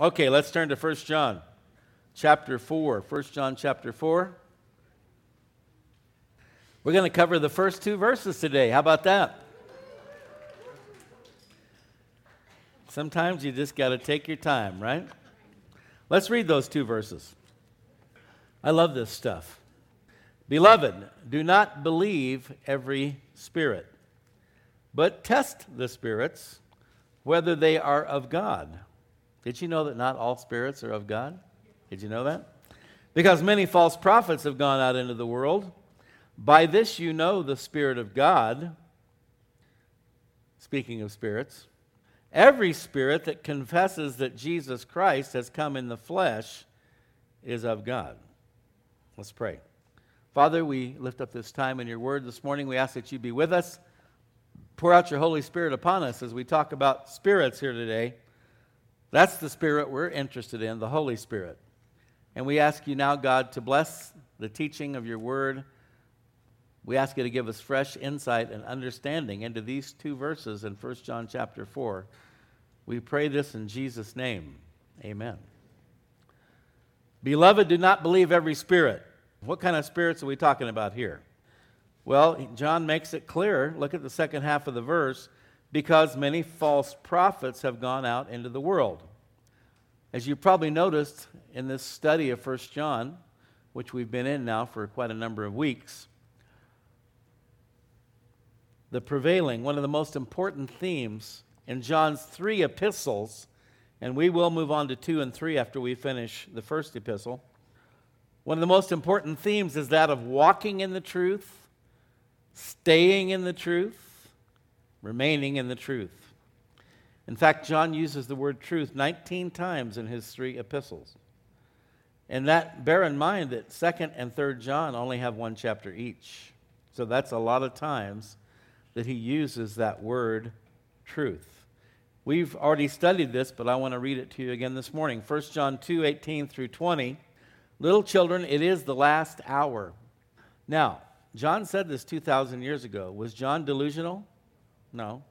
Okay, let's turn to 1 John chapter 4. 1 John chapter 4. We're going to cover the first two verses today. How about that? Sometimes you just got to take your time, right? Let's read those two verses. I love this stuff. Beloved, do not believe every spirit, but test the spirits whether they are of God. Did you know that not all spirits are of God? Did you know that? Because many false prophets have gone out into the world. By this you know the Spirit of God. Speaking of spirits, every spirit that confesses that Jesus Christ has come in the flesh is of God. Let's pray. Father, we lift up this time in your word this morning. We ask that you be with us. Pour out your Holy Spirit upon us as we talk about spirits here today. That's the spirit we're interested in, the Holy Spirit. And we ask you now, God, to bless the teaching of your word. We ask you to give us fresh insight and understanding into these two verses in 1 John chapter 4. We pray this in Jesus' name. Amen. Beloved, do not believe every spirit. What kind of spirits are we talking about here? Well, John makes it clear. Look at the second half of the verse because many false prophets have gone out into the world. As you probably noticed in this study of 1 John, which we've been in now for quite a number of weeks, the prevailing, one of the most important themes in John's three epistles, and we will move on to two and three after we finish the first epistle. One of the most important themes is that of walking in the truth, staying in the truth, remaining in the truth. In fact, John uses the word truth 19 times in his three epistles. And that bear in mind that 2nd and 3rd John only have one chapter each. So that's a lot of times that he uses that word truth. We've already studied this, but I want to read it to you again this morning. 1 John 2 18 through 20. Little children, it is the last hour. Now, John said this 2,000 years ago. Was John delusional? No.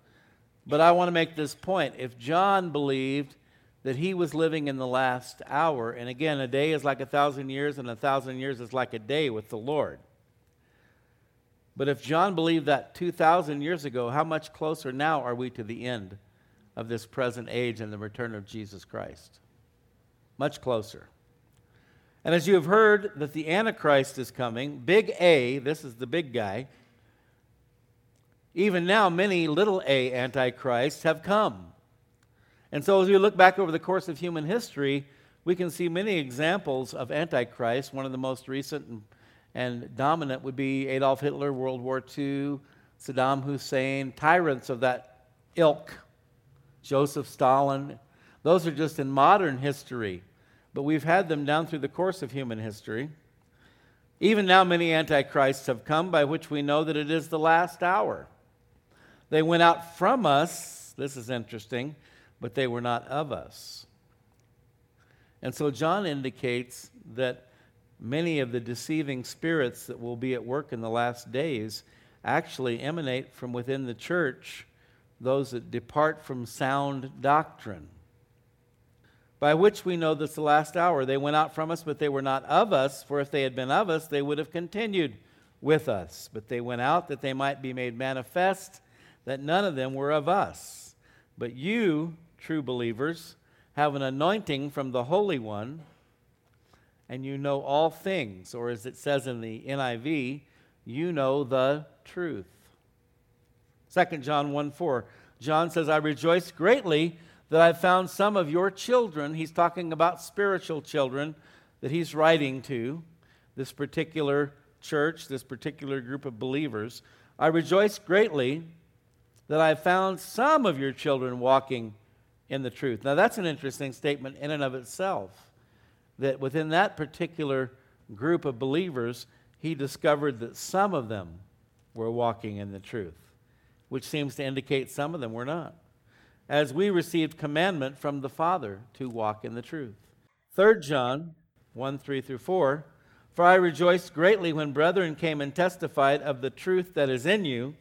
But I want to make this point. If John believed that he was living in the last hour, and again, a day is like a thousand years, and a thousand years is like a day with the Lord. But if John believed that 2,000 years ago, how much closer now are we to the end of this present age and the return of Jesus Christ? Much closer. And as you have heard that the Antichrist is coming, big A, this is the big guy, even now, many little a antichrists have come. And so, as we look back over the course of human history, we can see many examples of antichrist. One of the most recent and, and dominant would be Adolf Hitler, World War II, Saddam Hussein, tyrants of that ilk, Joseph Stalin. Those are just in modern history, but we've had them down through the course of human history. Even now, many antichrists have come, by which we know that it is the last hour. They went out from us, this is interesting, but they were not of us. And so John indicates that many of the deceiving spirits that will be at work in the last days actually emanate from within the church, those that depart from sound doctrine. By which we know this the last hour. They went out from us, but they were not of us, for if they had been of us, they would have continued with us. But they went out that they might be made manifest that none of them were of us. But you, true believers, have an anointing from the Holy One, and you know all things, or as it says in the NIV, you know the truth. 2 John 1 4. John says, I rejoice greatly that I found some of your children. He's talking about spiritual children that he's writing to, this particular church, this particular group of believers. I rejoice greatly that I found some of your children walking in the truth. Now, that's an interesting statement in and of itself. That within that particular group of believers, he discovered that some of them were walking in the truth, which seems to indicate some of them were not. As we received commandment from the Father to walk in the truth. 3 John 1 3 through 4 For I rejoiced greatly when brethren came and testified of the truth that is in you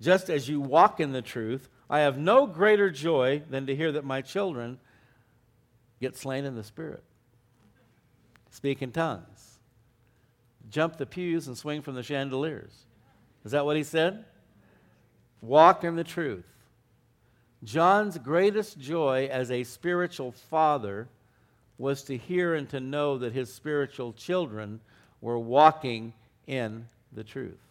just as you walk in the truth, I have no greater joy than to hear that my children get slain in the Spirit, speak in tongues, jump the pews and swing from the chandeliers. Is that what he said? Walk in the truth. John's greatest joy as a spiritual father was to hear and to know that his spiritual children were walking in the truth.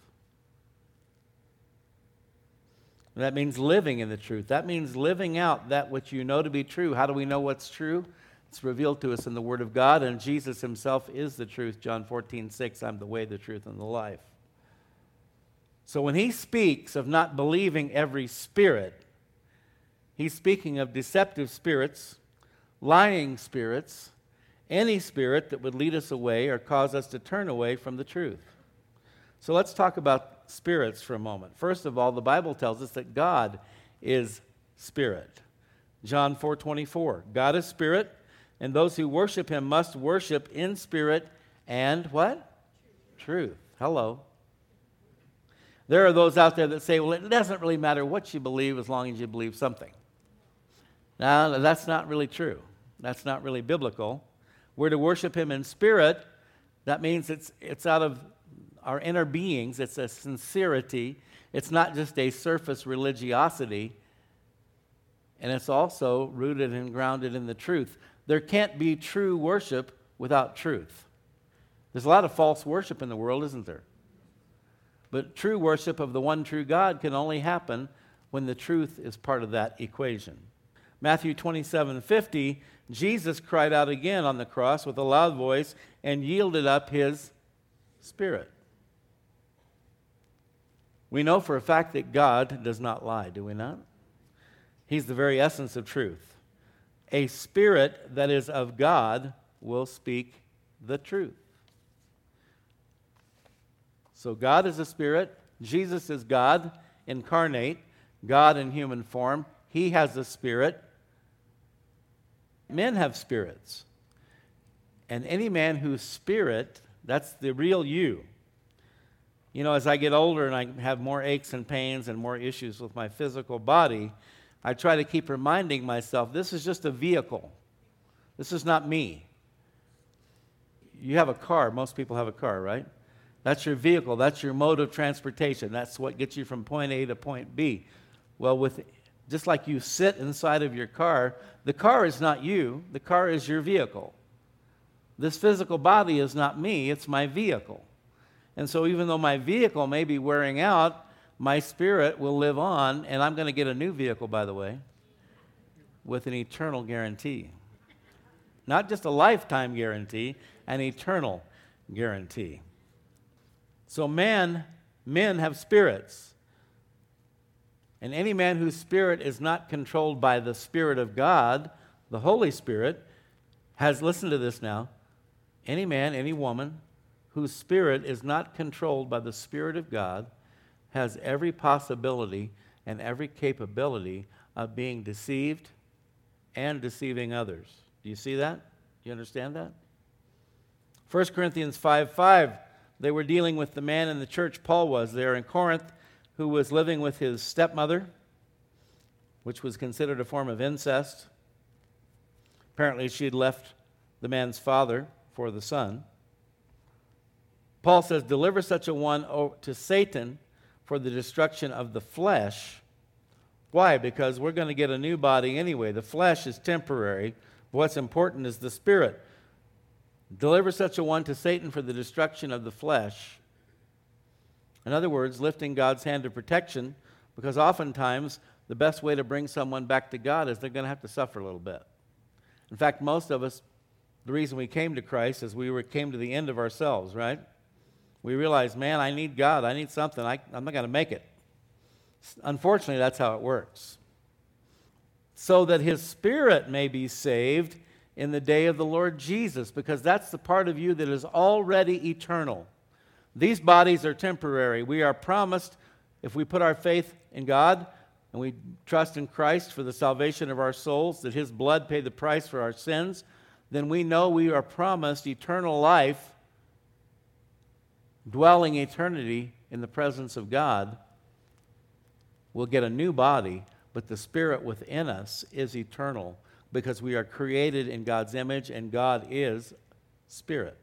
That means living in the truth. That means living out that which you know to be true. How do we know what's true? It's revealed to us in the Word of God, and Jesus Himself is the truth. John 14, 6, I'm the way, the truth, and the life. So when He speaks of not believing every spirit, He's speaking of deceptive spirits, lying spirits, any spirit that would lead us away or cause us to turn away from the truth. So let's talk about spirits for a moment. First of all, the Bible tells us that God is spirit. John 4:24. God is spirit, and those who worship him must worship in spirit and what? Truth. Hello. There are those out there that say, well, it doesn't really matter what you believe as long as you believe something. Now, that's not really true. That's not really biblical. We're to worship him in spirit. That means it's, it's out of our inner beings. It's a sincerity. It's not just a surface religiosity. And it's also rooted and grounded in the truth. There can't be true worship without truth. There's a lot of false worship in the world, isn't there? But true worship of the one true God can only happen when the truth is part of that equation. Matthew 27 50, Jesus cried out again on the cross with a loud voice and yielded up his spirit. We know for a fact that God does not lie, do we not? He's the very essence of truth. A spirit that is of God will speak the truth. So God is a spirit, Jesus is God incarnate, God in human form. He has a spirit. Men have spirits. And any man whose spirit, that's the real you, you know, as I get older and I have more aches and pains and more issues with my physical body, I try to keep reminding myself this is just a vehicle. This is not me. You have a car. Most people have a car, right? That's your vehicle. That's your mode of transportation. That's what gets you from point A to point B. Well, with just like you sit inside of your car, the car is not you. The car is your vehicle. This physical body is not me. It's my vehicle. And so, even though my vehicle may be wearing out, my spirit will live on, and I'm going to get a new vehicle, by the way, with an eternal guarantee. Not just a lifetime guarantee, an eternal guarantee. So, man, men have spirits. And any man whose spirit is not controlled by the Spirit of God, the Holy Spirit, has, listen to this now, any man, any woman whose spirit is not controlled by the Spirit of God has every possibility and every capability of being deceived and deceiving others. Do you see that? You understand that? 1 Corinthians 5 5, they were dealing with the man in the church, Paul was there in Corinth, who was living with his stepmother, which was considered a form of incest. Apparently, she had left the man's father for the son. Paul says, Deliver such a one to Satan for the destruction of the flesh. Why? Because we're going to get a new body anyway. The flesh is temporary. What's important is the spirit. Deliver such a one to Satan for the destruction of the flesh. In other words, lifting God's hand of protection, because oftentimes the best way to bring someone back to God is they're going to have to suffer a little bit. In fact, most of us, the reason we came to Christ is we were, came to the end of ourselves, right? We realize, man, I need God. I need something. I, I'm not going to make it. Unfortunately, that's how it works. So that his spirit may be saved in the day of the Lord Jesus, because that's the part of you that is already eternal. These bodies are temporary. We are promised, if we put our faith in God and we trust in Christ for the salvation of our souls, that his blood paid the price for our sins, then we know we are promised eternal life dwelling eternity in the presence of God, we'll get a new body, but the spirit within us is eternal. because we are created in God's image and God is spirit.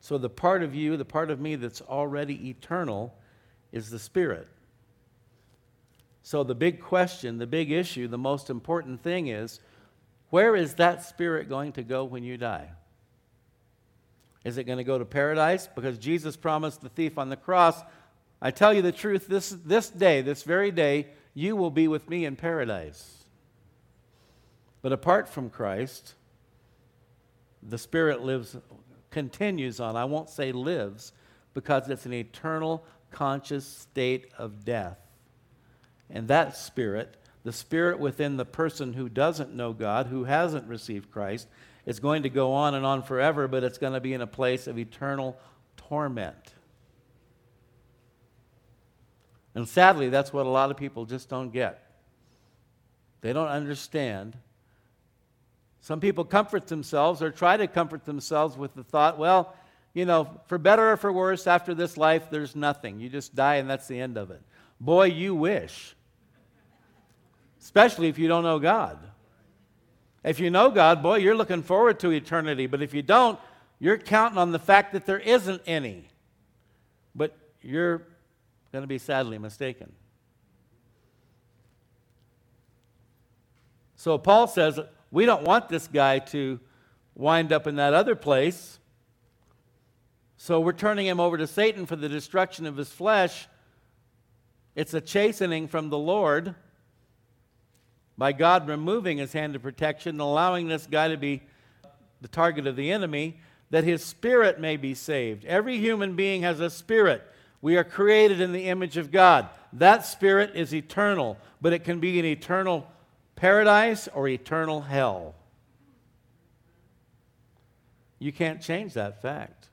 So the part of you, the part of me that's already eternal, is the spirit. So the big question, the big issue, the most important thing is where is that spirit going to go when you die? Is it going to go to paradise? Because Jesus promised the thief on the cross, I tell you the truth, this, this day, this very day, you will be with me in paradise. But apart from Christ, the Spirit lives, continues on. I won't say lives, because it's an eternal conscious state of death. And that Spirit, the Spirit within the person who doesn't know God, who hasn't received Christ, is going to go on and on forever, but it's going to be in a place of eternal torment. And sadly, that's what a lot of people just don't get. They don't understand. Some people comfort themselves or try to comfort themselves with the thought, well, you know, for better or for worse, after this life, there's nothing. You just die and that's the end of it. Boy, you wish. Especially if you don't know God. If you know God, boy, you're looking forward to eternity. But if you don't, you're counting on the fact that there isn't any. But you're going to be sadly mistaken. So Paul says, we don't want this guy to wind up in that other place. So we're turning him over to Satan for the destruction of his flesh. It's a chastening from the Lord by God removing his hand of protection and allowing this guy to be the target of the enemy, that his spirit may be saved. Every human being has a spirit. We are created in the image of God. That spirit is eternal, but it can be an eternal paradise or eternal hell. You can't change that fact.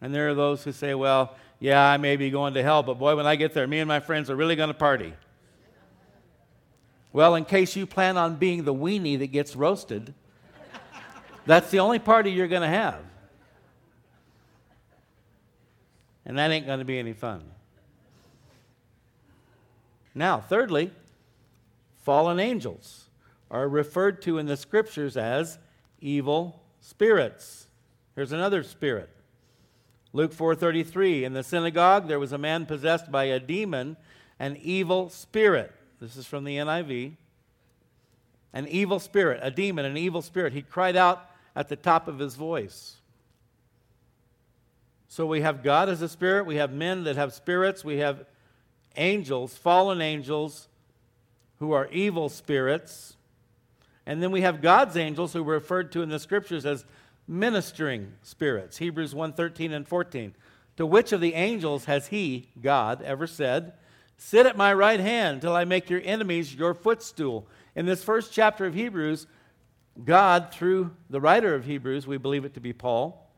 And there are those who say, well, yeah, I may be going to hell, but boy, when I get there, me and my friends are really going to party. Well, in case you plan on being the weenie that gets roasted, that's the only party you're going to have. And that ain't going to be any fun. Now, thirdly, fallen angels are referred to in the scriptures as evil spirits. Here's another spirit. Luke 4:33 In the synagogue there was a man possessed by a demon, an evil spirit. This is from the NIV. An evil spirit, a demon, an evil spirit. He cried out at the top of his voice. So we have God as a spirit, we have men that have spirits, we have angels, fallen angels who are evil spirits. And then we have God's angels who are referred to in the scriptures as ministering spirits. Hebrews 1:13 and 14. To which of the angels has he, God, ever said, Sit at my right hand till I make your enemies your footstool. In this first chapter of Hebrews, God, through the writer of Hebrews, we believe it to be Paul,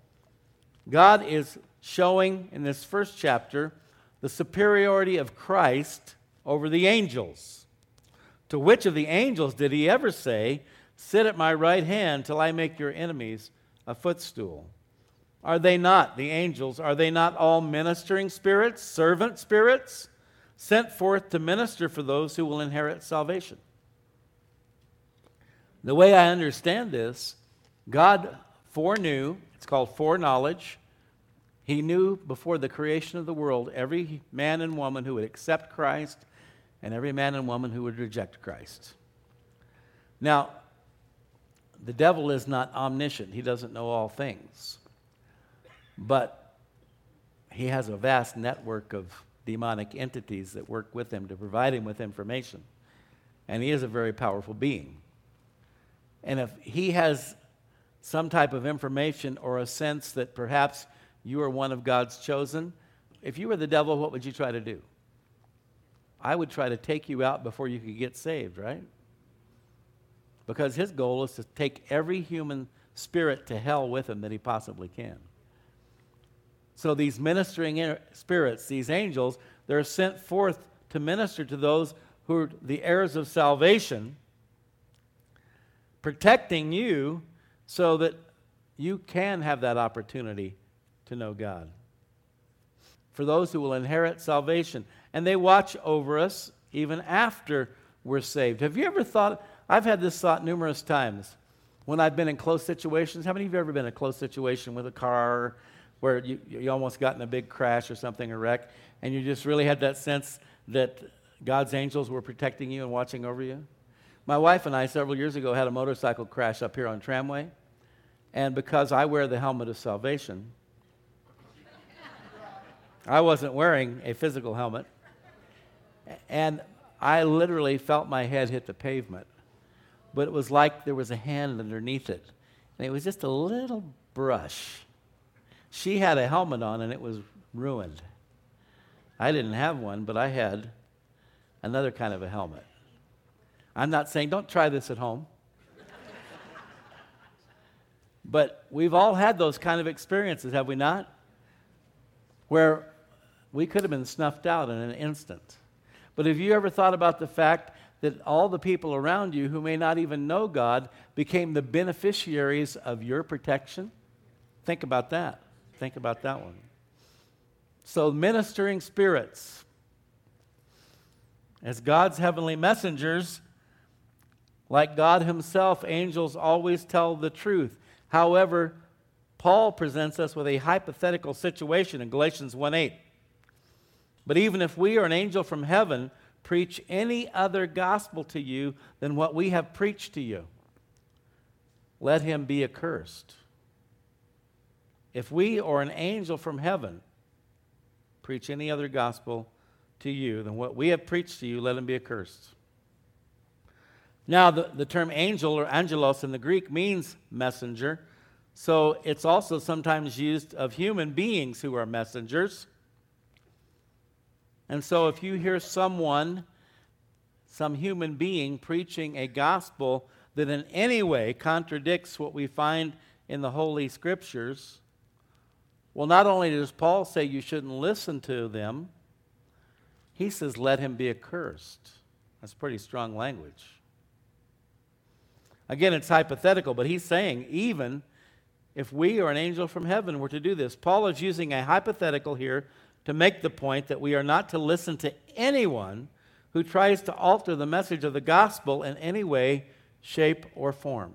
God is showing in this first chapter the superiority of Christ over the angels. To which of the angels did he ever say, Sit at my right hand till I make your enemies a footstool? Are they not, the angels, are they not all ministering spirits, servant spirits? Sent forth to minister for those who will inherit salvation. The way I understand this, God foreknew, it's called foreknowledge. He knew before the creation of the world every man and woman who would accept Christ and every man and woman who would reject Christ. Now, the devil is not omniscient, he doesn't know all things. But he has a vast network of demonic entities that work with him to provide him with information. And he is a very powerful being. And if he has some type of information or a sense that perhaps you are one of God's chosen, if you were the devil, what would you try to do? I would try to take you out before you could get saved, right? Because his goal is to take every human spirit to hell with him that he possibly can. So these ministering spirits, these angels, they're sent forth to minister to those who are the heirs of salvation, protecting you so that you can have that opportunity to know God. For those who will inherit salvation. And they watch over us even after we're saved. Have you ever thought? I've had this thought numerous times when I've been in close situations. How many of you have ever been in a close situation with a car where you, you almost got in a big crash or something, a wreck, and you just really had that sense that God's angels were protecting you and watching over you? My wife and I, several years ago, had a motorcycle crash up here on Tramway. And because I wear the helmet of salvation, I wasn't wearing a physical helmet. And I literally felt my head hit the pavement. But it was like there was a hand underneath it. And it was just a little brush. She had a helmet on and it was ruined. I didn't have one, but I had another kind of a helmet. I'm not saying don't try this at home. but we've all had those kind of experiences, have we not? Where we could have been snuffed out in an instant. But have you ever thought about the fact that all the people around you who may not even know God became the beneficiaries of your protection? Think about that. Think about that one. So, ministering spirits, as God's heavenly messengers, like God Himself, angels always tell the truth. However, Paul presents us with a hypothetical situation in Galatians 1 8. But even if we or an angel from heaven preach any other gospel to you than what we have preached to you, let him be accursed. If we or an angel from heaven preach any other gospel to you than what we have preached to you, let him be accursed. Now, the, the term angel or angelos in the Greek means messenger, so it's also sometimes used of human beings who are messengers. And so, if you hear someone, some human being, preaching a gospel that in any way contradicts what we find in the Holy Scriptures, well, not only does Paul say you shouldn't listen to them, he says, let him be accursed. That's pretty strong language. Again, it's hypothetical, but he's saying, even if we or an angel from heaven were to do this, Paul is using a hypothetical here to make the point that we are not to listen to anyone who tries to alter the message of the gospel in any way, shape, or form.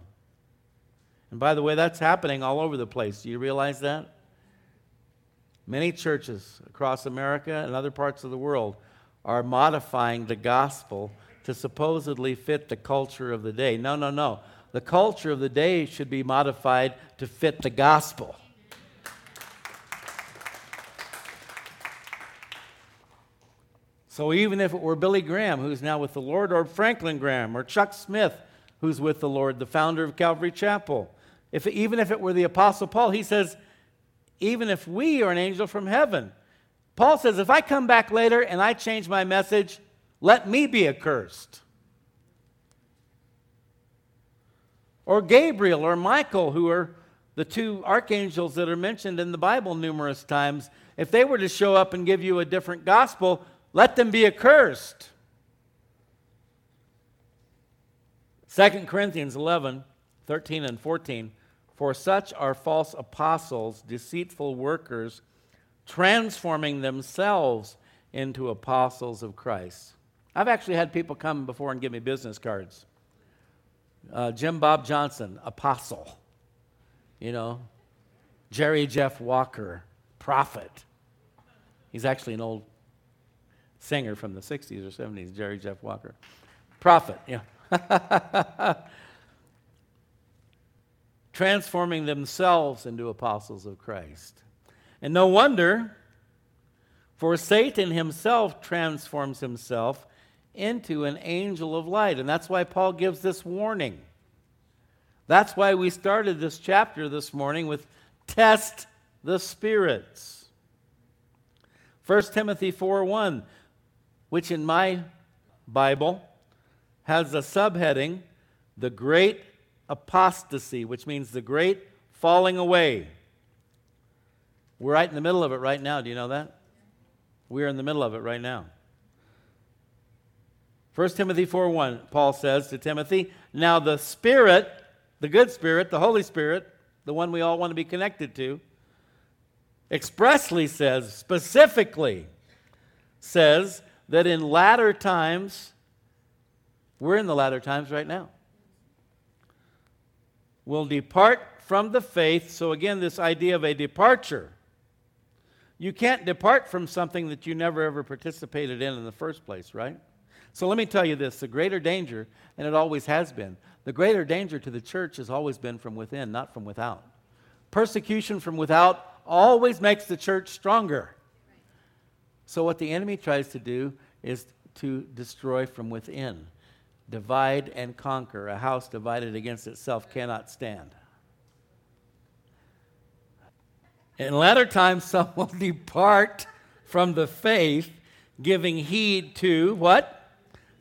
And by the way, that's happening all over the place. Do you realize that? Many churches across America and other parts of the world are modifying the gospel to supposedly fit the culture of the day. No, no, no. The culture of the day should be modified to fit the gospel. So even if it were Billy Graham, who's now with the Lord, or Franklin Graham, or Chuck Smith, who's with the Lord, the founder of Calvary Chapel, if, even if it were the Apostle Paul, he says, even if we are an angel from heaven, Paul says, if I come back later and I change my message, let me be accursed. Or Gabriel or Michael, who are the two archangels that are mentioned in the Bible numerous times, if they were to show up and give you a different gospel, let them be accursed. 2 Corinthians 11, 13 and 14. For such are false apostles, deceitful workers, transforming themselves into apostles of Christ. I've actually had people come before and give me business cards. Uh, Jim Bob Johnson, apostle. You know, Jerry Jeff Walker, prophet. He's actually an old singer from the 60s or 70s, Jerry Jeff Walker. Prophet, yeah. Transforming themselves into apostles of Christ. And no wonder, for Satan himself transforms himself into an angel of light. And that's why Paul gives this warning. That's why we started this chapter this morning with test the spirits. 1 Timothy 4 1 which in my Bible has a subheading, The Great Apostasy, which means the great falling away. We're right in the middle of it right now. Do you know that? We're in the middle of it right now. 1 Timothy 4 1, Paul says to Timothy, Now the Spirit, the good Spirit, the Holy Spirit, the one we all want to be connected to, expressly says, specifically says, that in latter times We're in the latter times right now. Will depart from the faith. So, again, this idea of a departure. You can't depart from something that you never ever participated in in the first place, right? So, let me tell you this the greater danger, and it always has been, the greater danger to the church has always been from within, not from without. Persecution from without always makes the church stronger. So, what the enemy tries to do is to destroy from within. Divide and conquer. A house divided against itself cannot stand. In latter times, some will depart from the faith, giving heed to what?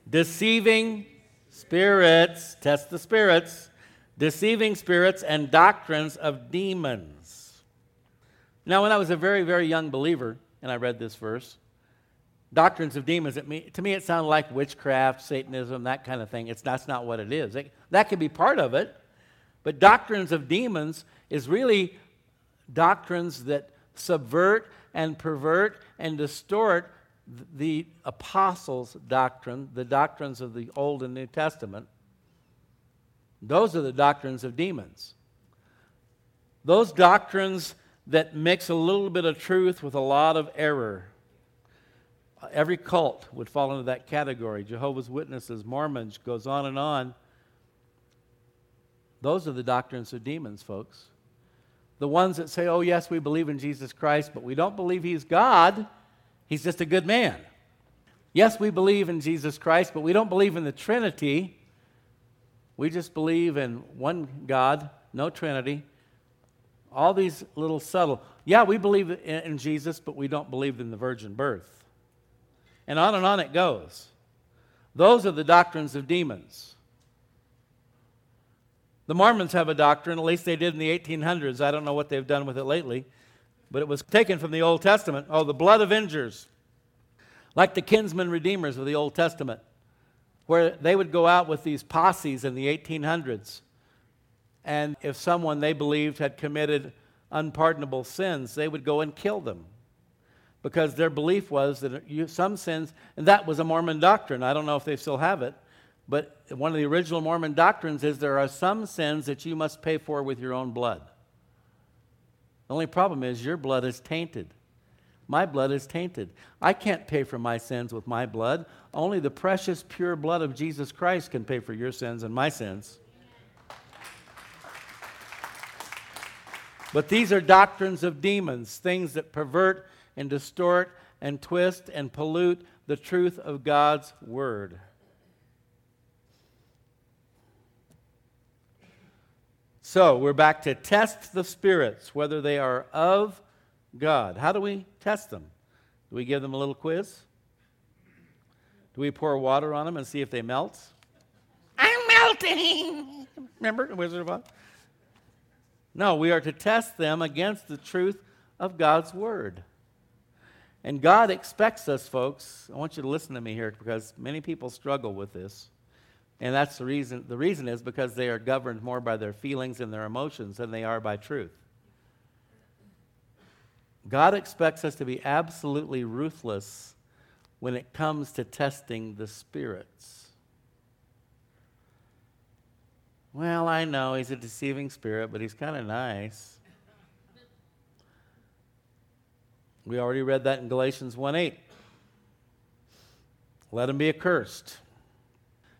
Deceiving spirits. Test the spirits. Deceiving spirits and doctrines of demons. Now, when I was a very, very young believer, and I read this verse, doctrines of demons, to me, it sounded like witchcraft, Satanism, that kind of thing. It's, that's not what it is. It, that could be part of it. But doctrines of demons is really doctrines that subvert and pervert and distort the apostles' doctrine, the doctrines of the Old and New Testament. Those are the doctrines of demons. Those doctrines that mix a little bit of truth with a lot of error. Every cult would fall into that category. Jehovah's Witnesses, Mormons, goes on and on. Those are the doctrines of demons, folks. The ones that say, oh, yes, we believe in Jesus Christ, but we don't believe he's God, he's just a good man. Yes, we believe in Jesus Christ, but we don't believe in the Trinity. We just believe in one God, no Trinity. All these little subtle. Yeah, we believe in Jesus, but we don't believe in the virgin birth. And on and on it goes. Those are the doctrines of demons. The Mormons have a doctrine, at least they did in the 1800s. I don't know what they've done with it lately, but it was taken from the Old Testament. Oh, the blood avengers, like the kinsman redeemers of the Old Testament, where they would go out with these posses in the 1800s. And if someone they believed had committed unpardonable sins, they would go and kill them because their belief was that some sins, and that was a Mormon doctrine. I don't know if they still have it, but one of the original Mormon doctrines is there are some sins that you must pay for with your own blood. The only problem is your blood is tainted. My blood is tainted. I can't pay for my sins with my blood. Only the precious, pure blood of Jesus Christ can pay for your sins and my sins. But these are doctrines of demons, things that pervert and distort and twist and pollute the truth of God's Word. So we're back to test the spirits, whether they are of God. How do we test them? Do we give them a little quiz? Do we pour water on them and see if they melt? I'm melting. Remember the Wizard of Oz? No, we are to test them against the truth of God's Word. And God expects us, folks. I want you to listen to me here because many people struggle with this. And that's the reason. The reason is because they are governed more by their feelings and their emotions than they are by truth. God expects us to be absolutely ruthless when it comes to testing the spirits. Well, I know he's a deceiving spirit, but he's kind of nice. We already read that in Galatians 1 8. Let him be accursed.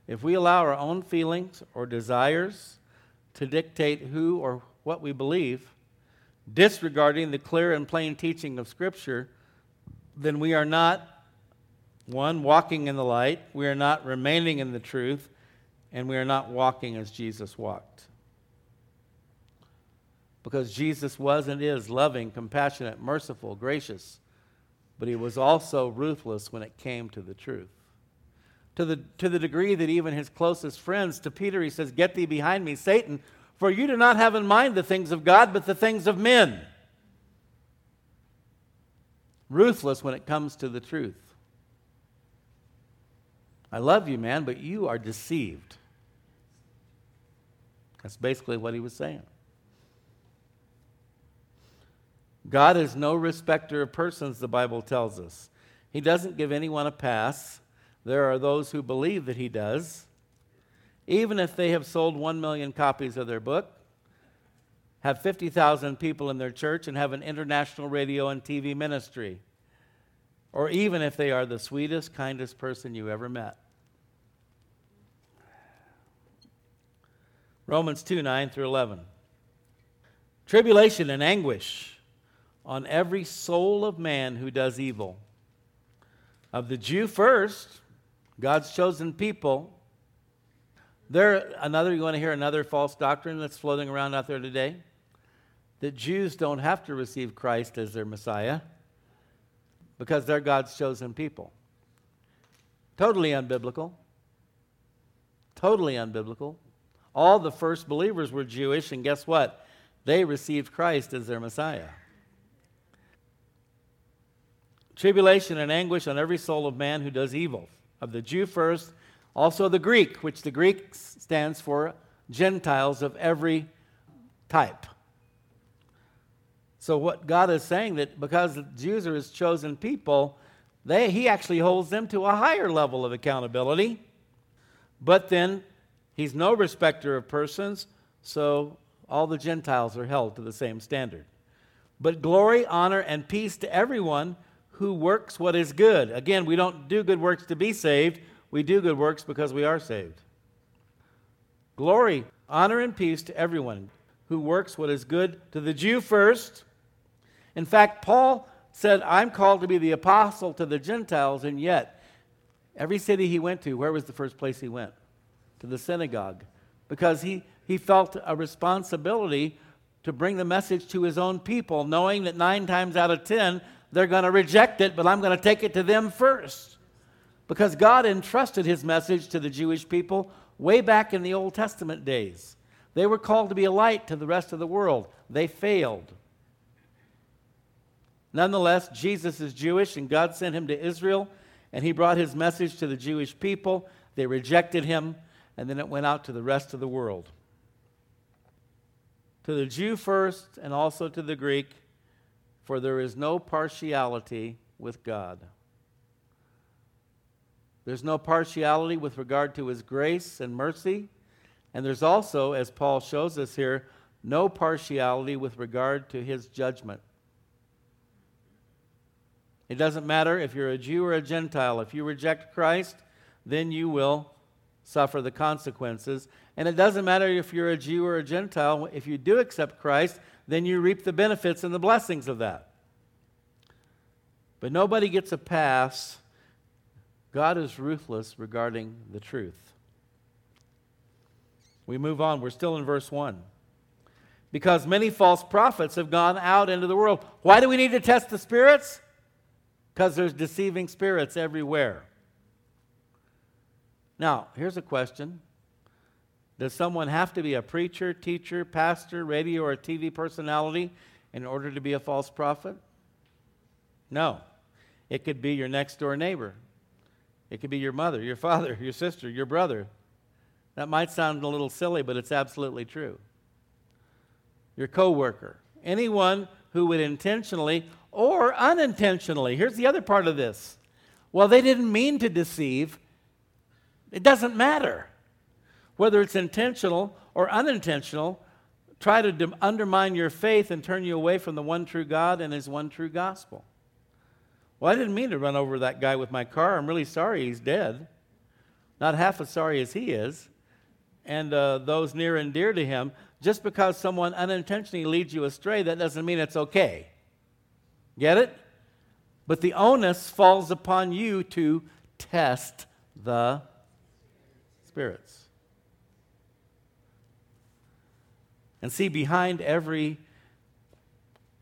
If we allow our own feelings or desires to dictate who or what we believe, disregarding the clear and plain teaching of Scripture, then we are not, one, walking in the light, we are not remaining in the truth, and we are not walking as Jesus walked. Because Jesus was and is loving, compassionate, merciful, gracious, but he was also ruthless when it came to the truth to the, to the degree that even his closest friends, to Peter, he says, Get thee behind me, Satan, for you do not have in mind the things of God, but the things of men. Ruthless when it comes to the truth. I love you, man, but you are deceived. That's basically what he was saying. God is no respecter of persons, the Bible tells us. He doesn't give anyone a pass. There are those who believe that he does. even if they have sold 1 million copies of their book, have 50,000 people in their church, and have an international radio and TV ministry, or even if they are the sweetest, kindest person you ever met. Romans 2 9 through 11. Tribulation and anguish on every soul of man who does evil. Of the Jew first, God's chosen people. There, another, you want to hear another false doctrine that's floating around out there today? That Jews don't have to receive Christ as their Messiah because they're God's chosen people. Totally unbiblical. Totally unbiblical. All the first believers were Jewish, and guess what? They received Christ as their Messiah. Tribulation and anguish on every soul of man who does evil, of the Jew first, also the Greek, which the Greek stands for Gentiles of every type. So what God is saying that because Jews are his chosen people, they, he actually holds them to a higher level of accountability. But then he's no respecter of persons, so all the Gentiles are held to the same standard. But glory, honor, and peace to everyone who works what is good. Again, we don't do good works to be saved, we do good works because we are saved. Glory, honor, and peace to everyone who works what is good to the Jew first. In fact, Paul said, I'm called to be the apostle to the Gentiles, and yet, every city he went to, where was the first place he went? To the synagogue. Because he, he felt a responsibility to bring the message to his own people, knowing that nine times out of ten, they're going to reject it, but I'm going to take it to them first. Because God entrusted his message to the Jewish people way back in the Old Testament days. They were called to be a light to the rest of the world. They failed. Nonetheless, Jesus is Jewish, and God sent him to Israel, and he brought his message to the Jewish people. They rejected him, and then it went out to the rest of the world. To the Jew first, and also to the Greek, for there is no partiality with God. There's no partiality with regard to his grace and mercy. And there's also, as Paul shows us here, no partiality with regard to his judgment. It doesn't matter if you're a Jew or a Gentile. If you reject Christ, then you will suffer the consequences. And it doesn't matter if you're a Jew or a Gentile. If you do accept Christ, then you reap the benefits and the blessings of that. But nobody gets a pass. God is ruthless regarding the truth. We move on. We're still in verse 1. Because many false prophets have gone out into the world. Why do we need to test the spirits? Because there's deceiving spirits everywhere. Now, here's a question does someone have to be a preacher, teacher, pastor, radio, or TV personality in order to be a false prophet? No. It could be your next door neighbor. It could be your mother, your father, your sister, your brother. That might sound a little silly, but it's absolutely true. Your coworker. Anyone who would intentionally or unintentionally. Here's the other part of this. Well, they didn't mean to deceive. It doesn't matter whether it's intentional or unintentional, try to undermine your faith and turn you away from the one true God and his one true gospel. Well, I didn't mean to run over that guy with my car. I'm really sorry he's dead. Not half as sorry as he is. And uh, those near and dear to him. Just because someone unintentionally leads you astray, that doesn't mean it's okay. Get it? But the onus falls upon you to test the spirits. And see, behind every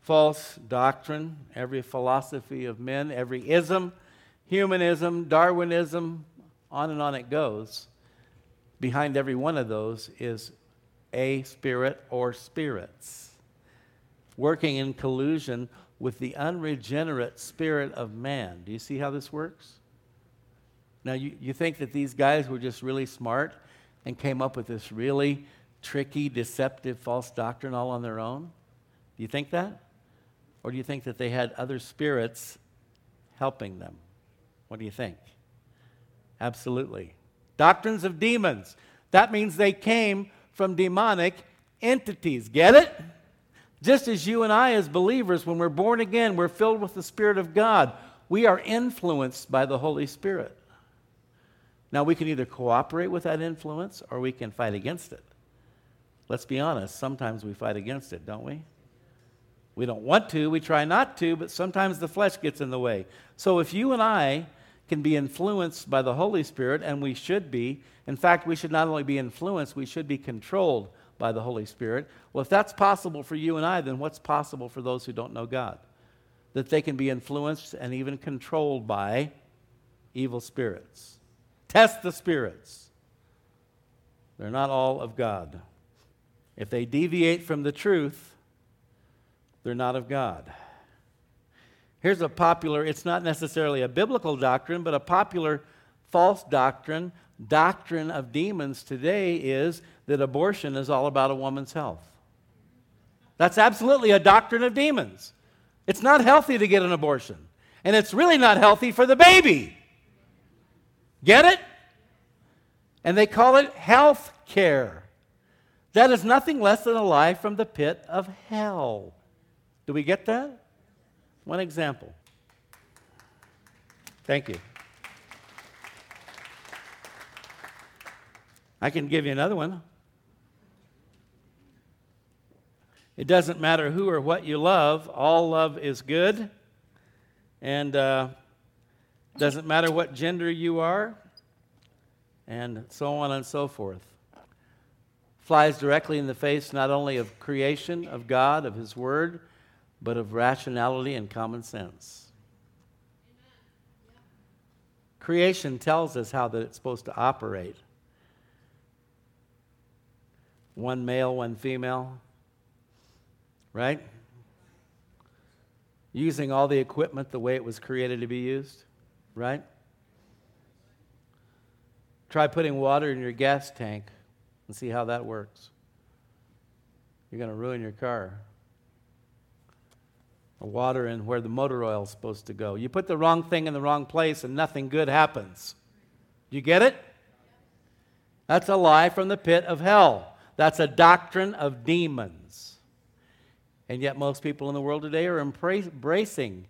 false doctrine, every philosophy of men, every ism, humanism, Darwinism, on and on it goes, behind every one of those is a spirit or spirits working in collusion with the unregenerate spirit of man. Do you see how this works? Now, you, you think that these guys were just really smart and came up with this really tricky, deceptive, false doctrine all on their own? Do you think that? Or do you think that they had other spirits helping them? What do you think? Absolutely. Doctrines of demons. That means they came from demonic entities. Get it? Just as you and I, as believers, when we're born again, we're filled with the Spirit of God. We are influenced by the Holy Spirit. Now, we can either cooperate with that influence or we can fight against it. Let's be honest, sometimes we fight against it, don't we? We don't want to, we try not to, but sometimes the flesh gets in the way. So if you and I can be influenced by the Holy Spirit, and we should be, in fact, we should not only be influenced, we should be controlled by the Holy Spirit. Well, if that's possible for you and I, then what's possible for those who don't know God? That they can be influenced and even controlled by evil spirits. Test the spirits. They're not all of God. If they deviate from the truth, they're not of God. Here's a popular, it's not necessarily a biblical doctrine, but a popular false doctrine, doctrine of demons today is that abortion is all about a woman's health. That's absolutely a doctrine of demons. It's not healthy to get an abortion, and it's really not healthy for the baby. Get it? And they call it health care. That is nothing less than a lie from the pit of hell. Do we get that? One example. Thank you. I can give you another one. It doesn't matter who or what you love, all love is good. And uh, doesn't matter what gender you are, and so on and so forth. Flies directly in the face not only of creation, of God, of His Word, but of rationality and common sense. Creation tells us how that it's supposed to operate. One male, one female, right? Using all the equipment the way it was created to be used, right? Try putting water in your gas tank and see how that works. You're going to ruin your car The water in where the motor oil is supposed to go. You put the wrong thing in the wrong place and nothing good happens. Do you get it? That's a lie from the pit of hell. That's a doctrine of demons. And yet, most people in the world today are embracing,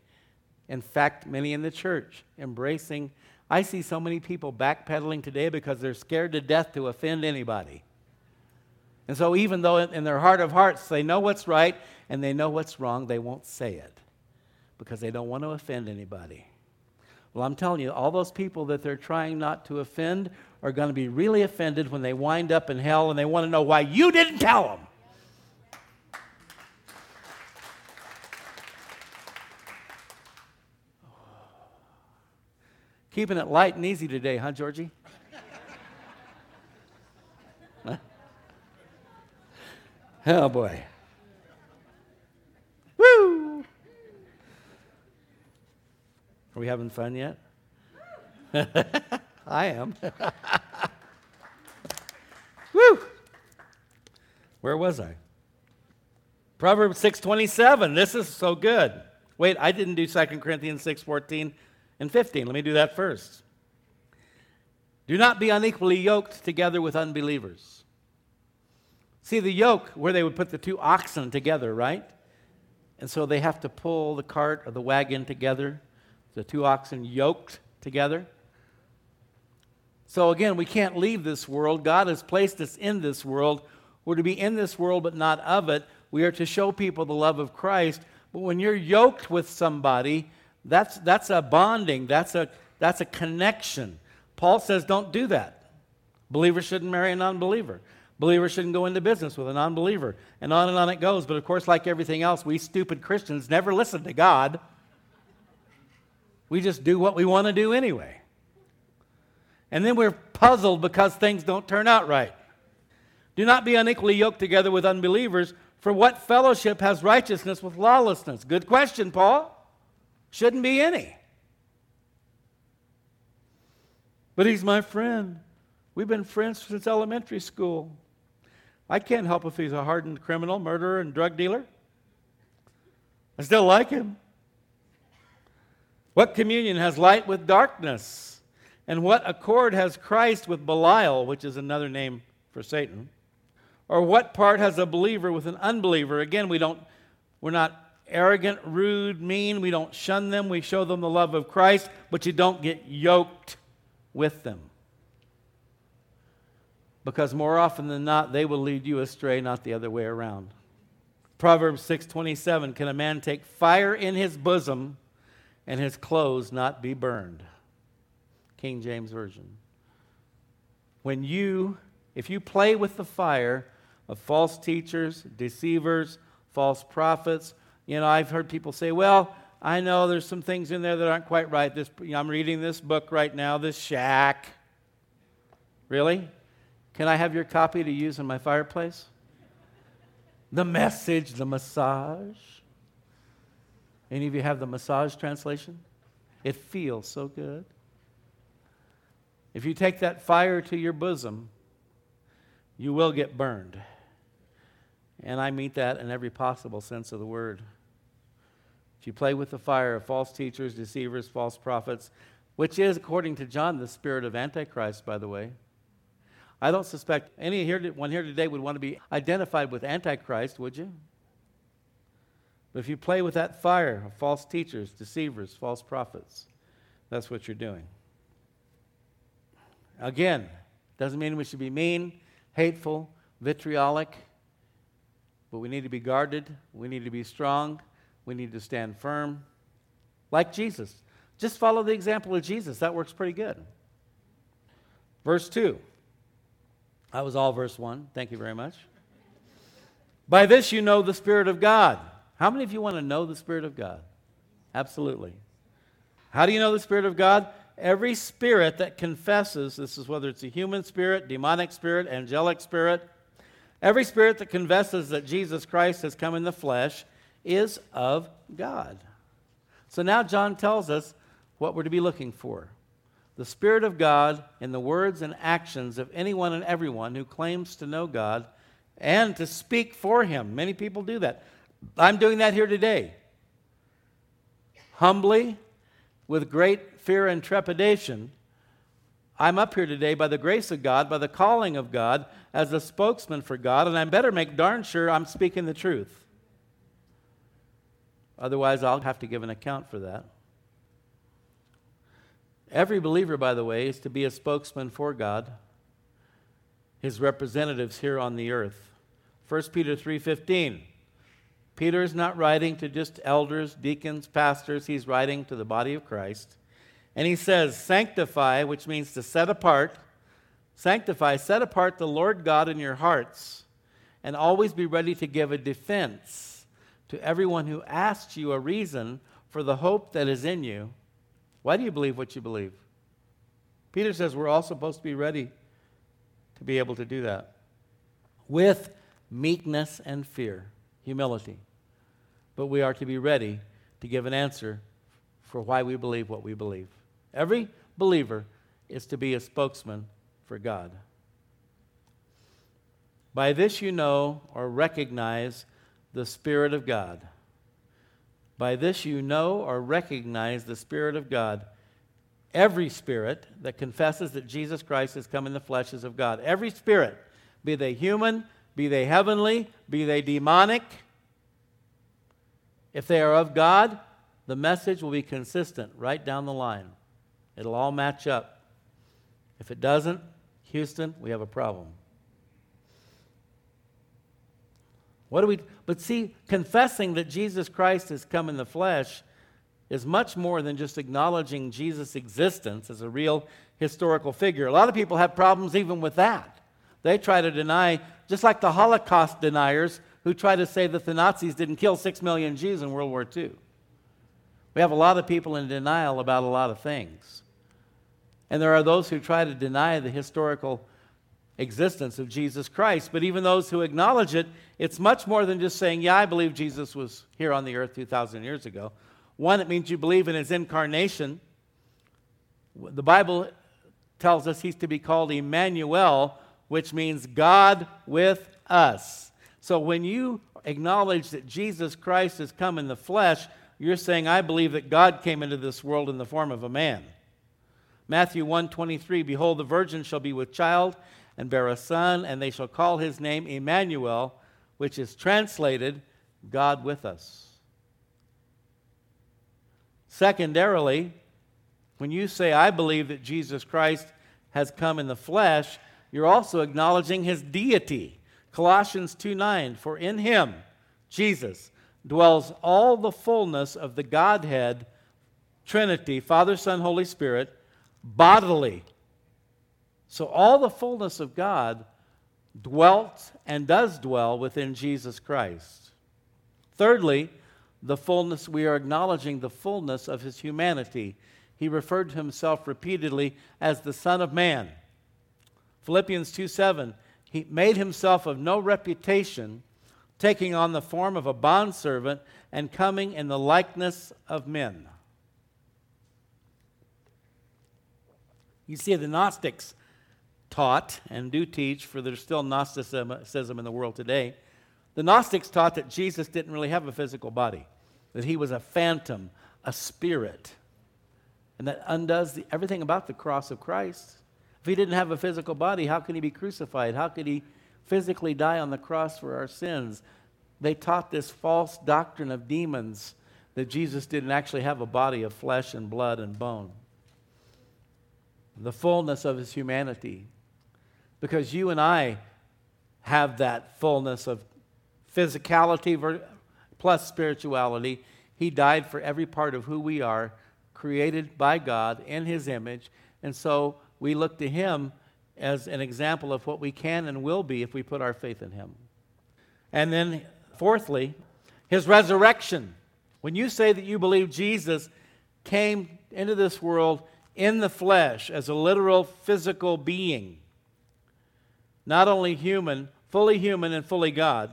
in fact, many in the church, embracing. I see so many people backpedaling today because they're scared to death to offend anybody. And so, even though in their heart of hearts they know what's right and they know what's wrong, they won't say it because they don't want to offend anybody. Well, I'm telling you, all those people that they're trying not to offend are going to be really offended when they wind up in hell and they want to know why you didn't tell them. Keeping it light and easy today, huh, Georgie? Oh boy. Woo! Are we having fun yet? I am. Woo! Where was I? Proverbs 6:27. This is so good. Wait, I didn't do 2 Corinthians 6:14 and 15. Let me do that first. Do not be unequally yoked together with unbelievers. See, the yoke, where they would put the two oxen together, right? And so they have to pull the cart or the wagon together, the two oxen yoked together. So again, we can't leave this world. God has placed us in this world. We're to be in this world, but not of it. We are to show people the love of Christ. But when you're yoked with somebody, that's, that's a bonding, that's a, that's a connection. Paul says, don't do that. Believers shouldn't marry a non believer. Believers shouldn't go into business with a non believer. And on and on it goes. But of course, like everything else, we stupid Christians never listen to God. We just do what we want to do anyway. And then we're puzzled because things don't turn out right. Do not be unequally yoked together with unbelievers, for what fellowship has righteousness with lawlessness? Good question, Paul. Shouldn't be any. But he's my friend. We've been friends since elementary school. I can't help if he's a hardened criminal, murderer, and drug dealer. I still like him. What communion has light with darkness? And what accord has Christ with Belial, which is another name for Satan? Or what part has a believer with an unbeliever? Again, we don't, we're not arrogant, rude, mean. We don't shun them. We show them the love of Christ, but you don't get yoked with them. Because more often than not, they will lead you astray, not the other way around. Proverbs 6:27 Can a man take fire in his bosom and his clothes not be burned? King James Version. When you if you play with the fire of false teachers, deceivers, false prophets, you know, I've heard people say, well, I know there's some things in there that aren't quite right. This, you know, I'm reading this book right now, this shack. Really? Can I have your copy to use in my fireplace? The message, the massage. Any of you have the massage translation? It feels so good. If you take that fire to your bosom, you will get burned. And I mean that in every possible sense of the word. If you play with the fire of false teachers, deceivers, false prophets, which is, according to John, the spirit of Antichrist, by the way. I don't suspect any here, one here today would want to be identified with Antichrist, would you? But if you play with that fire of false teachers, deceivers, false prophets, that's what you're doing. Again, doesn't mean we should be mean, hateful, vitriolic. But we need to be guarded. We need to be strong. We need to stand firm. Like Jesus. Just follow the example of Jesus. That works pretty good. Verse 2. That was all verse 1. Thank you very much. By this you know the Spirit of God. How many of you want to know the Spirit of God? Absolutely. How do you know the Spirit of God? Every spirit that confesses, this is whether it's a human spirit, demonic spirit, angelic spirit, Every spirit that confesses that Jesus Christ has come in the flesh is of God. So now John tells us what we're to be looking for the Spirit of God in the words and actions of anyone and everyone who claims to know God and to speak for Him. Many people do that. I'm doing that here today. Humbly, with great fear and trepidation, I'm up here today by the grace of God, by the calling of God, as a spokesman for God, and I better make darn sure I'm speaking the truth. Otherwise, I'll have to give an account for that. Every believer, by the way, is to be a spokesman for God, his representatives here on the earth. 1 Peter 3:15. Peter is not writing to just elders, deacons, pastors, he's writing to the body of Christ. And he says, Sanctify, which means to set apart, sanctify, set apart the Lord God in your hearts, and always be ready to give a defense to everyone who asks you a reason for the hope that is in you. Why do you believe what you believe? Peter says we're all supposed to be ready to be able to do that with meekness and fear, humility. But we are to be ready to give an answer for why we believe what we believe. Every believer is to be a spokesman for God. By this you know or recognize the Spirit of God. By this you know or recognize the Spirit of God. Every spirit that confesses that Jesus Christ has come in the flesh is of God. Every spirit, be they human, be they heavenly, be they demonic, if they are of God, the message will be consistent right down the line. It'll all match up. If it doesn't, Houston, we have a problem. What do we but see confessing that Jesus Christ has come in the flesh is much more than just acknowledging Jesus' existence as a real historical figure. A lot of people have problems even with that. They try to deny, just like the Holocaust deniers who try to say that the Nazis didn't kill six million Jews in World War II. We have a lot of people in denial about a lot of things. And there are those who try to deny the historical existence of Jesus Christ. But even those who acknowledge it, it's much more than just saying, Yeah, I believe Jesus was here on the earth 2,000 years ago. One, it means you believe in his incarnation. The Bible tells us he's to be called Emmanuel, which means God with us. So when you acknowledge that Jesus Christ has come in the flesh, you're saying, I believe that God came into this world in the form of a man. Matthew 1:23 Behold the virgin shall be with child and bear a son, and they shall call his name Emmanuel, which is translated God with us. Secondarily, when you say, I believe that Jesus Christ has come in the flesh, you're also acknowledging his deity. Colossians 2 9, for in him, Jesus, dwells all the fullness of the Godhead, Trinity, Father, Son, Holy Spirit, bodily. So all the fullness of God dwelt and does dwell within Jesus Christ. Thirdly, the fullness, we are acknowledging the fullness of his humanity. He referred to himself repeatedly as the Son of Man. Philippians 2 7, he made himself of no reputation, taking on the form of a bondservant and coming in the likeness of men. You see, the Gnostics taught and do teach, for there's still Gnosticism in the world today. The Gnostics taught that Jesus didn't really have a physical body, that he was a phantom, a spirit, and that undoes the, everything about the cross of Christ. If he didn't have a physical body, how can he be crucified? How could he physically die on the cross for our sins? They taught this false doctrine of demons that Jesus didn't actually have a body of flesh and blood and bone. The fullness of his humanity. Because you and I have that fullness of physicality plus spirituality. He died for every part of who we are, created by God in his image. And so we look to him as an example of what we can and will be if we put our faith in him. And then, fourthly, his resurrection. When you say that you believe Jesus came into this world in the flesh as a literal physical being, not only human, fully human and fully God,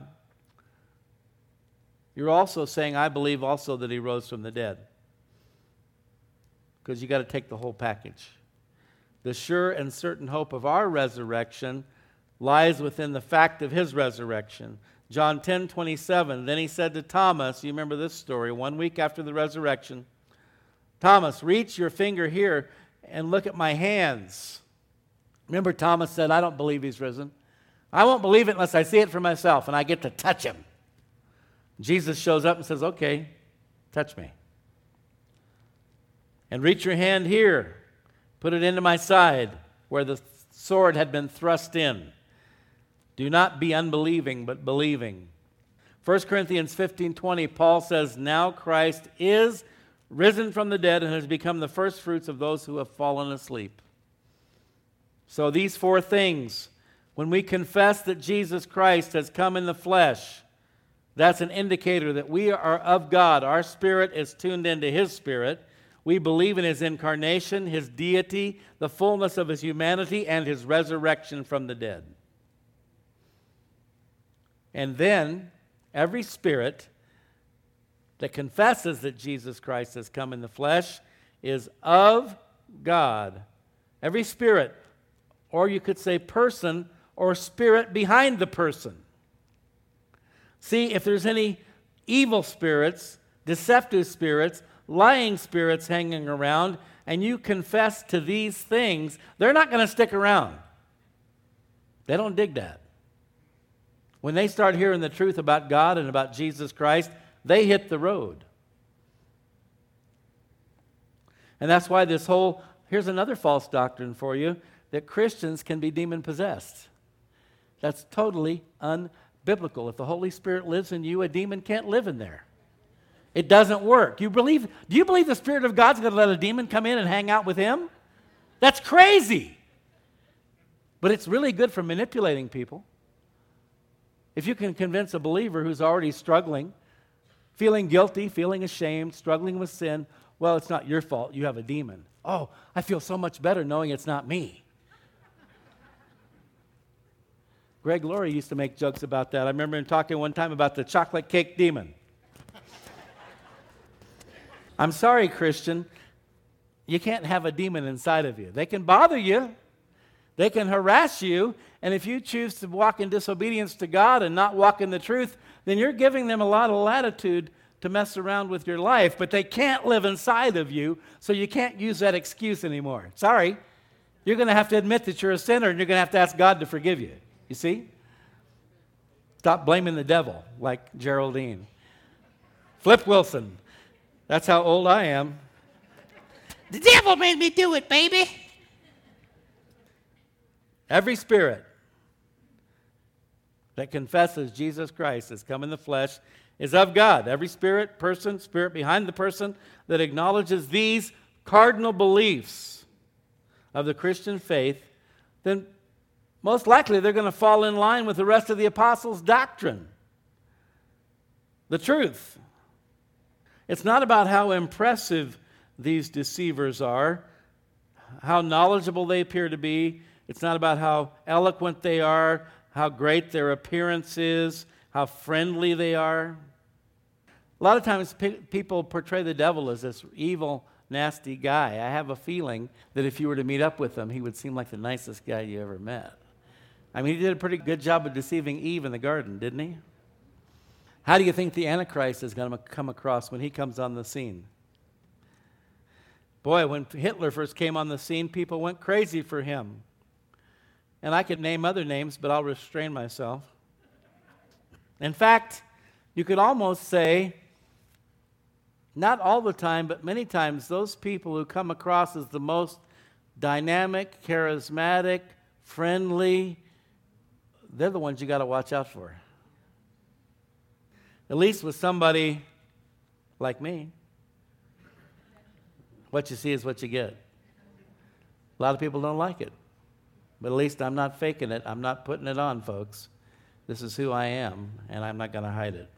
you're also saying, I believe also that he rose from the dead. Because you got to take the whole package. The sure and certain hope of our resurrection lies within the fact of his resurrection. John 10 27. Then he said to Thomas, you remember this story, one week after the resurrection Thomas, reach your finger here and look at my hands. Remember, Thomas said, I don't believe he's risen. I won't believe it unless I see it for myself and I get to touch him. Jesus shows up and says, Okay, touch me. And reach your hand here Put it into my side where the sword had been thrust in. Do not be unbelieving, but believing. 1 Corinthians 15 20, Paul says, Now Christ is risen from the dead and has become the first fruits of those who have fallen asleep. So, these four things, when we confess that Jesus Christ has come in the flesh, that's an indicator that we are of God. Our spirit is tuned into His spirit. We believe in his incarnation, his deity, the fullness of his humanity, and his resurrection from the dead. And then, every spirit that confesses that Jesus Christ has come in the flesh is of God. Every spirit, or you could say person, or spirit behind the person. See, if there's any evil spirits, deceptive spirits, lying spirits hanging around and you confess to these things, they're not going to stick around. They don't dig that. When they start hearing the truth about God and about Jesus Christ, they hit the road. And that's why this whole here's another false doctrine for you that Christians can be demon possessed. That's totally unbiblical. If the Holy Spirit lives in you, a demon can't live in there. It doesn't work. You believe, do you believe the Spirit of God's going to let a demon come in and hang out with him? That's crazy. But it's really good for manipulating people. If you can convince a believer who's already struggling, feeling guilty, feeling ashamed, struggling with sin, well, it's not your fault. You have a demon. Oh, I feel so much better knowing it's not me. Greg Laurie used to make jokes about that. I remember him talking one time about the chocolate cake demon. I'm sorry, Christian, you can't have a demon inside of you. They can bother you, they can harass you, and if you choose to walk in disobedience to God and not walk in the truth, then you're giving them a lot of latitude to mess around with your life, but they can't live inside of you, so you can't use that excuse anymore. Sorry. You're going to have to admit that you're a sinner and you're going to have to ask God to forgive you. You see? Stop blaming the devil like Geraldine. Flip Wilson. That's how old I am. The devil made me do it, baby. Every spirit that confesses Jesus Christ has come in the flesh is of God. Every spirit, person, spirit behind the person that acknowledges these cardinal beliefs of the Christian faith, then most likely they're going to fall in line with the rest of the apostles' doctrine. The truth. It's not about how impressive these deceivers are, how knowledgeable they appear to be. It's not about how eloquent they are, how great their appearance is, how friendly they are. A lot of times pe- people portray the devil as this evil, nasty guy. I have a feeling that if you were to meet up with him, he would seem like the nicest guy you ever met. I mean, he did a pretty good job of deceiving Eve in the garden, didn't he? How do you think the Antichrist is going to come across when he comes on the scene? Boy, when Hitler first came on the scene, people went crazy for him. And I could name other names, but I'll restrain myself. In fact, you could almost say, not all the time, but many times, those people who come across as the most dynamic, charismatic, friendly, they're the ones you got to watch out for. At least with somebody like me. What you see is what you get. A lot of people don't like it. But at least I'm not faking it. I'm not putting it on, folks. This is who I am, and I'm not going to hide it.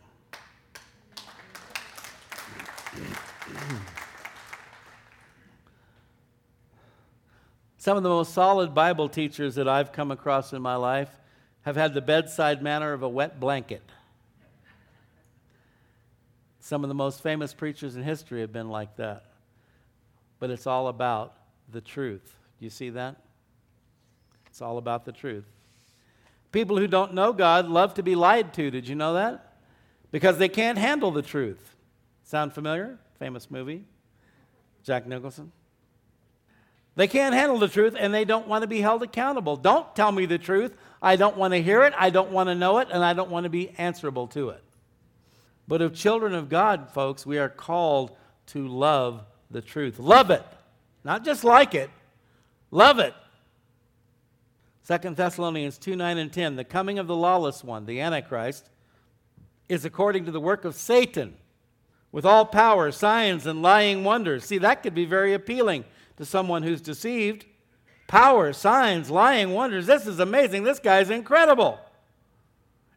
Some of the most solid Bible teachers that I've come across in my life have had the bedside manner of a wet blanket. Some of the most famous preachers in history have been like that. But it's all about the truth. Do you see that? It's all about the truth. People who don't know God love to be lied to. Did you know that? Because they can't handle the truth. Sound familiar? Famous movie. Jack Nicholson. They can't handle the truth and they don't want to be held accountable. Don't tell me the truth. I don't want to hear it. I don't want to know it. And I don't want to be answerable to it. But of children of God, folks, we are called to love the truth. Love it. Not just like it, love it. 2 Thessalonians 2 9 and 10. The coming of the lawless one, the Antichrist, is according to the work of Satan, with all power, signs, and lying wonders. See, that could be very appealing to someone who's deceived. Power, signs, lying wonders. This is amazing. This guy's incredible.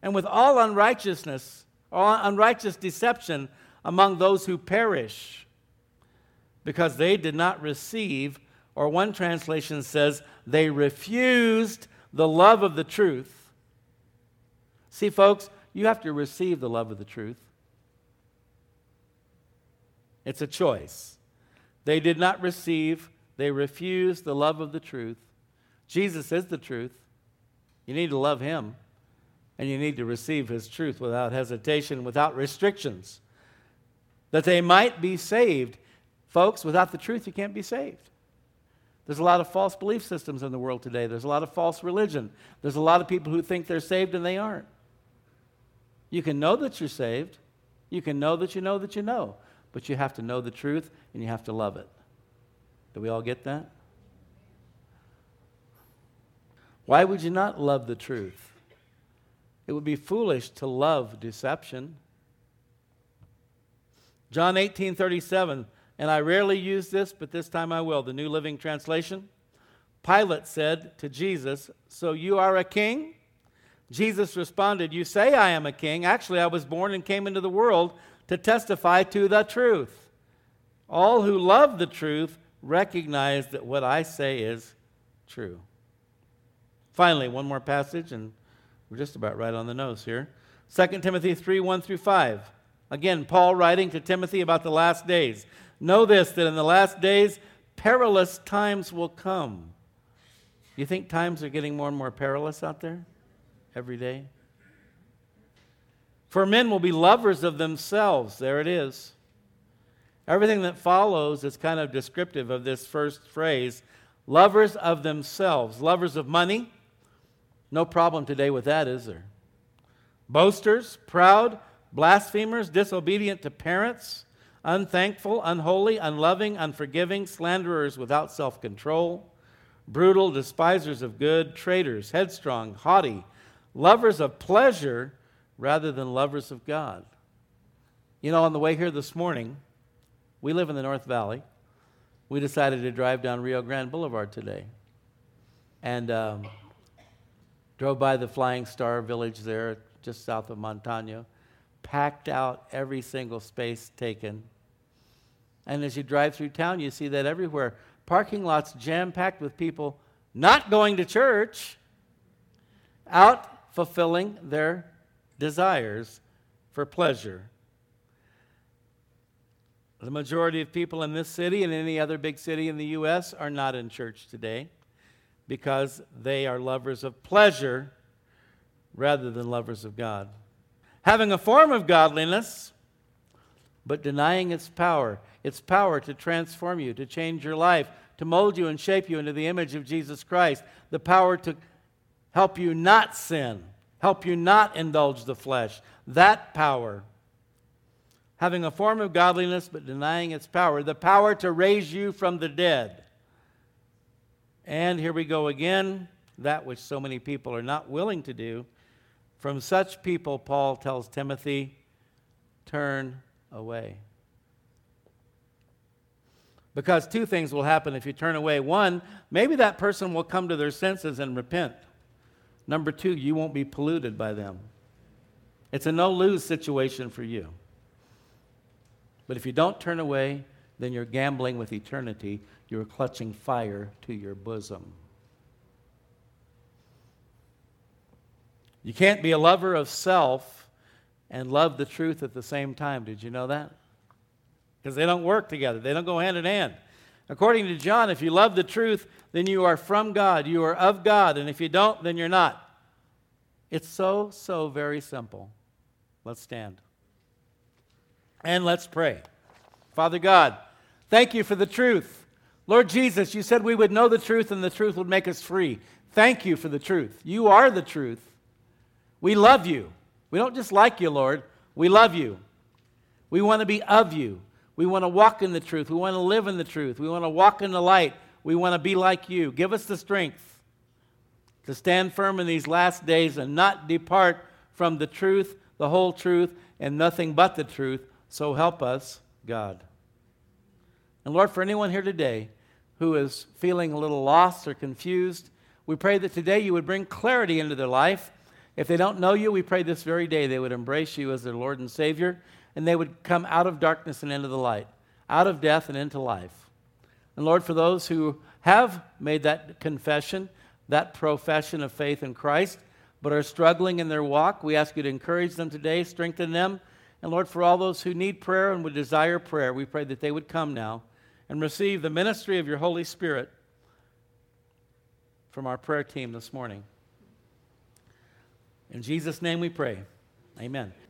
And with all unrighteousness, all unrighteous deception among those who perish, because they did not receive or one translation says, they refused the love of the truth. See, folks, you have to receive the love of the truth. It's a choice. They did not receive, they refuse the love of the truth. Jesus is the truth. You need to love him, and you need to receive his truth without hesitation, without restrictions, that they might be saved. Folks, without the truth, you can't be saved. There's a lot of false belief systems in the world today. There's a lot of false religion. There's a lot of people who think they're saved and they aren't. You can know that you're saved. You can know that you know that you know. But you have to know the truth and you have to love it. Do we all get that? Why would you not love the truth? It would be foolish to love deception. John 18 37 and I rarely use this, but this time I will. The New Living Translation. Pilate said to Jesus, So you are a king? Jesus responded, You say I am a king. Actually, I was born and came into the world to testify to the truth. All who love the truth recognize that what I say is true. Finally, one more passage, and we're just about right on the nose here. 2 Timothy 3 1 through 5. Again, Paul writing to Timothy about the last days. Know this that in the last days, perilous times will come. You think times are getting more and more perilous out there every day? For men will be lovers of themselves. There it is. Everything that follows is kind of descriptive of this first phrase lovers of themselves, lovers of money. No problem today with that, is there? Boasters, proud, blasphemers, disobedient to parents, unthankful, unholy, unloving, unforgiving, slanderers without self control, brutal, despisers of good, traitors, headstrong, haughty, lovers of pleasure rather than lovers of God. You know, on the way here this morning, we live in the North Valley. We decided to drive down Rio Grande Boulevard today. And um, drove by the Flying Star Village there, just south of Montano. Packed out every single space taken. And as you drive through town, you see that everywhere. Parking lots jam packed with people not going to church, out fulfilling their desires for pleasure. The majority of people in this city and any other big city in the U.S. are not in church today because they are lovers of pleasure rather than lovers of God. Having a form of godliness, but denying its power, its power to transform you, to change your life, to mold you and shape you into the image of Jesus Christ, the power to help you not sin, help you not indulge the flesh. That power. Having a form of godliness but denying its power, the power to raise you from the dead. And here we go again, that which so many people are not willing to do. From such people, Paul tells Timothy, turn away. Because two things will happen if you turn away. One, maybe that person will come to their senses and repent. Number two, you won't be polluted by them. It's a no lose situation for you. But if you don't turn away, then you're gambling with eternity. You're clutching fire to your bosom. You can't be a lover of self and love the truth at the same time. Did you know that? Because they don't work together, they don't go hand in hand. According to John, if you love the truth, then you are from God, you are of God, and if you don't, then you're not. It's so, so very simple. Let's stand. And let's pray. Father God, thank you for the truth. Lord Jesus, you said we would know the truth and the truth would make us free. Thank you for the truth. You are the truth. We love you. We don't just like you, Lord. We love you. We want to be of you. We want to walk in the truth. We want to live in the truth. We want to walk in the light. We want to be like you. Give us the strength to stand firm in these last days and not depart from the truth, the whole truth, and nothing but the truth. So help us, God. And Lord, for anyone here today who is feeling a little lost or confused, we pray that today you would bring clarity into their life. If they don't know you, we pray this very day they would embrace you as their Lord and Savior, and they would come out of darkness and into the light, out of death and into life. And Lord, for those who have made that confession, that profession of faith in Christ, but are struggling in their walk, we ask you to encourage them today, strengthen them. And Lord, for all those who need prayer and would desire prayer, we pray that they would come now and receive the ministry of your Holy Spirit from our prayer team this morning. In Jesus' name we pray. Amen.